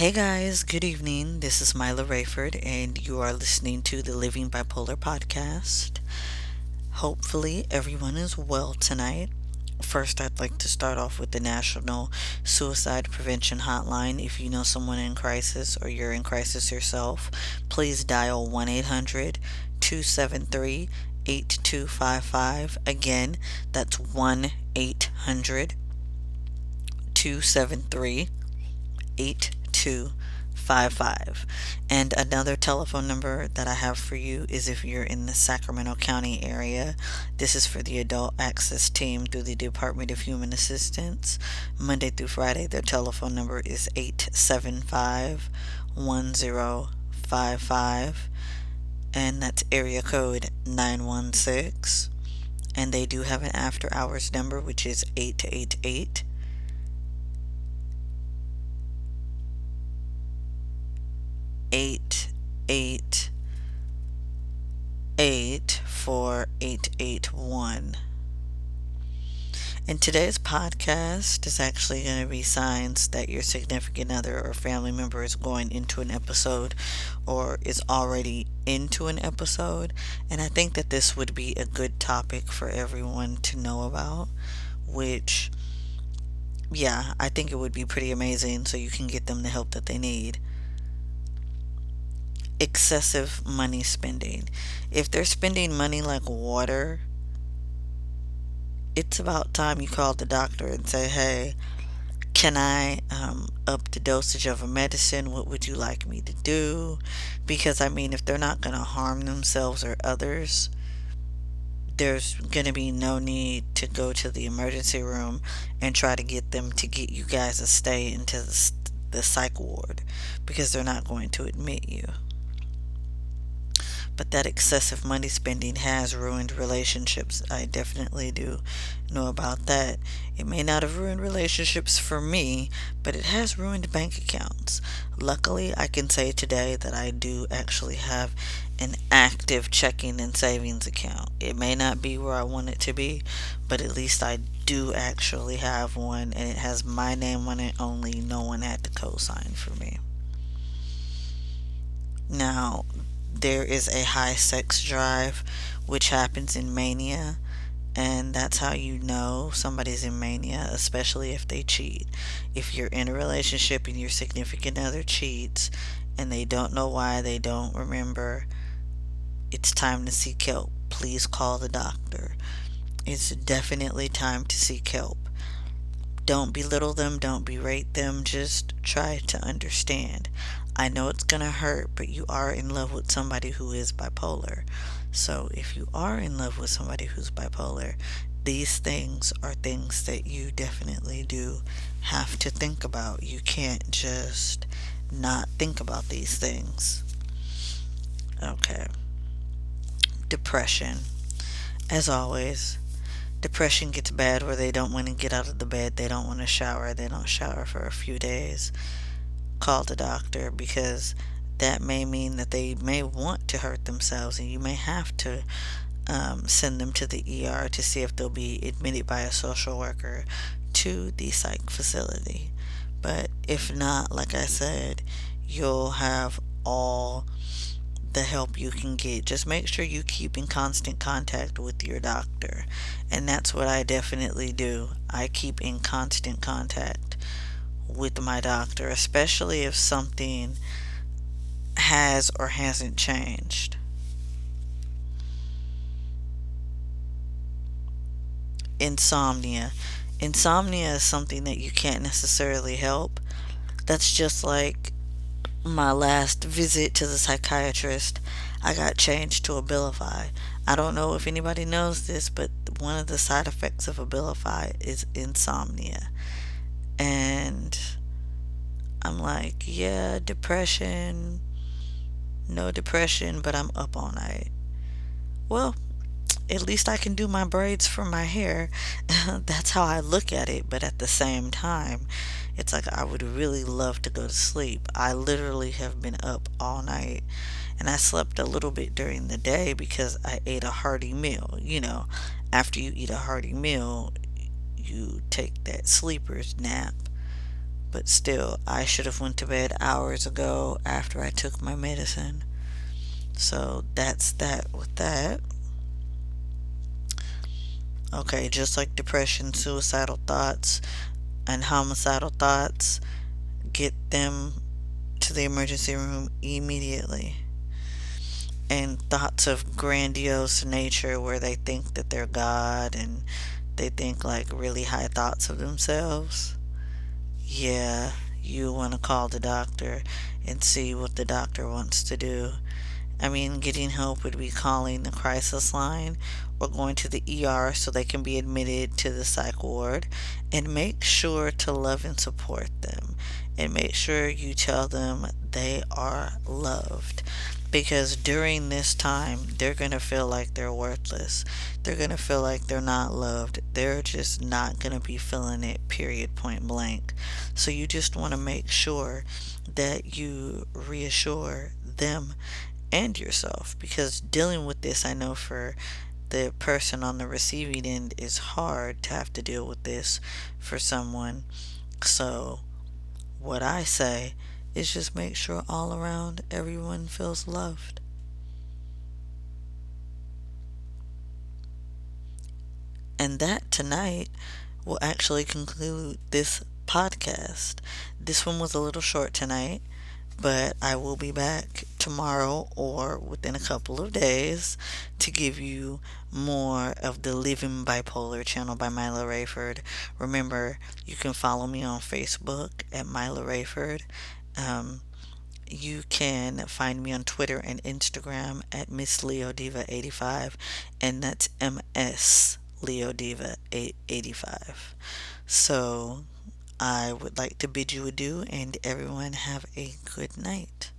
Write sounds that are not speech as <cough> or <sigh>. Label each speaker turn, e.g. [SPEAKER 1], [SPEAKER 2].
[SPEAKER 1] Hey guys, good evening. This is Myla Rayford, and you are listening to the Living Bipolar podcast. Hopefully, everyone is well tonight. First, I'd like to start off with the National Suicide Prevention Hotline. If you know someone in crisis or you're in crisis yourself, please dial 1 800 273 8255. Again, that's 1 800 273 8255. And another telephone number that I have for you is if you're in the Sacramento County area. This is for the Adult Access Team through the Department of Human Assistance. Monday through Friday, their telephone number is 875 1055. And that's area code 916. And they do have an after hours number, which is 888 eight eight eight four eight eight one. And today's podcast is actually going to be signs that your significant other or family member is going into an episode or is already into an episode. And I think that this would be a good topic for everyone to know about, which, yeah, I think it would be pretty amazing so you can get them the help that they need excessive money spending. If they're spending money like water, it's about time you call the doctor and say, hey, can I um, up the dosage of a medicine? What would you like me to do? Because, I mean, if they're not going to harm themselves or others, there's going to be no need to go to the emergency room and try to get them to get you guys to stay into the, the psych ward because they're not going to admit you but that excessive money spending has ruined relationships. I definitely do know about that. It may not have ruined relationships for me, but it has ruined bank accounts. Luckily, I can say today that I do actually have an active checking and savings account. It may not be where I want it to be, but at least I do actually have one and it has my name on it only. No one had to co sign for me. Now, there is a high sex drive, which happens in mania. And that's how you know somebody's in mania, especially if they cheat. If you're in a relationship and your significant other cheats and they don't know why, they don't remember, it's time to seek help. Please call the doctor. It's definitely time to seek help. Don't belittle them, don't berate them, just try to understand. I know it's going to hurt, but you are in love with somebody who is bipolar. So if you are in love with somebody who's bipolar, these things are things that you definitely do have to think about. You can't just not think about these things. Okay. Depression. As always, depression gets bad where they don't want to get out of the bed, they don't want to shower, they don't shower for a few days call the doctor because that may mean that they may want to hurt themselves and you may have to um, send them to the ER to see if they'll be admitted by a social worker to the psych facility. But if not, like I said, you'll have all the help you can get. Just make sure you keep in constant contact with your doctor. And that's what I definitely do. I keep in constant contact with my doctor, especially if something has or hasn't changed. Insomnia. Insomnia is something that you can't necessarily help. That's just like my last visit to the psychiatrist. I got changed to Abilify. I don't know if anybody knows this, but one of the side effects of Abilify is insomnia. And I'm like, yeah, depression. No depression, but I'm up all night. Well, at least I can do my braids for my hair. <laughs> That's how I look at it. But at the same time, it's like I would really love to go to sleep. I literally have been up all night. And I slept a little bit during the day because I ate a hearty meal. You know, after you eat a hearty meal, you take that sleeper's nap But still, I should have went to bed hours ago after I took my medicine. So that's that with that. Okay, just like depression, suicidal thoughts, and homicidal thoughts, get them to the emergency room immediately. And thoughts of grandiose nature where they think that they're God and they think like really high thoughts of themselves. Yeah, you want to call the doctor and see what the doctor wants to do. I mean, getting help would be calling the crisis line or going to the ER so they can be admitted to the psych ward. And make sure to love and support them. And make sure you tell them they are loved. Because during this time, they're going to feel like they're worthless. They're going to feel like they're not loved. They're just not going to be feeling it, period, point blank. So you just want to make sure that you reassure them and yourself because dealing with this, I know for the person on the receiving end is hard to have to deal with this for someone. So, what I say is just make sure all around everyone feels loved. And that tonight will actually conclude this podcast. This one was a little short tonight but I will be back tomorrow or within a couple of days to give you more of the Living Bipolar channel by Mila Rayford. Remember, you can follow me on Facebook at Mila Rayford. Um, you can find me on Twitter and Instagram at Miss Leo Diva 85 and that's MS Leo Diva 85. So I would like to bid you adieu and everyone have a good night.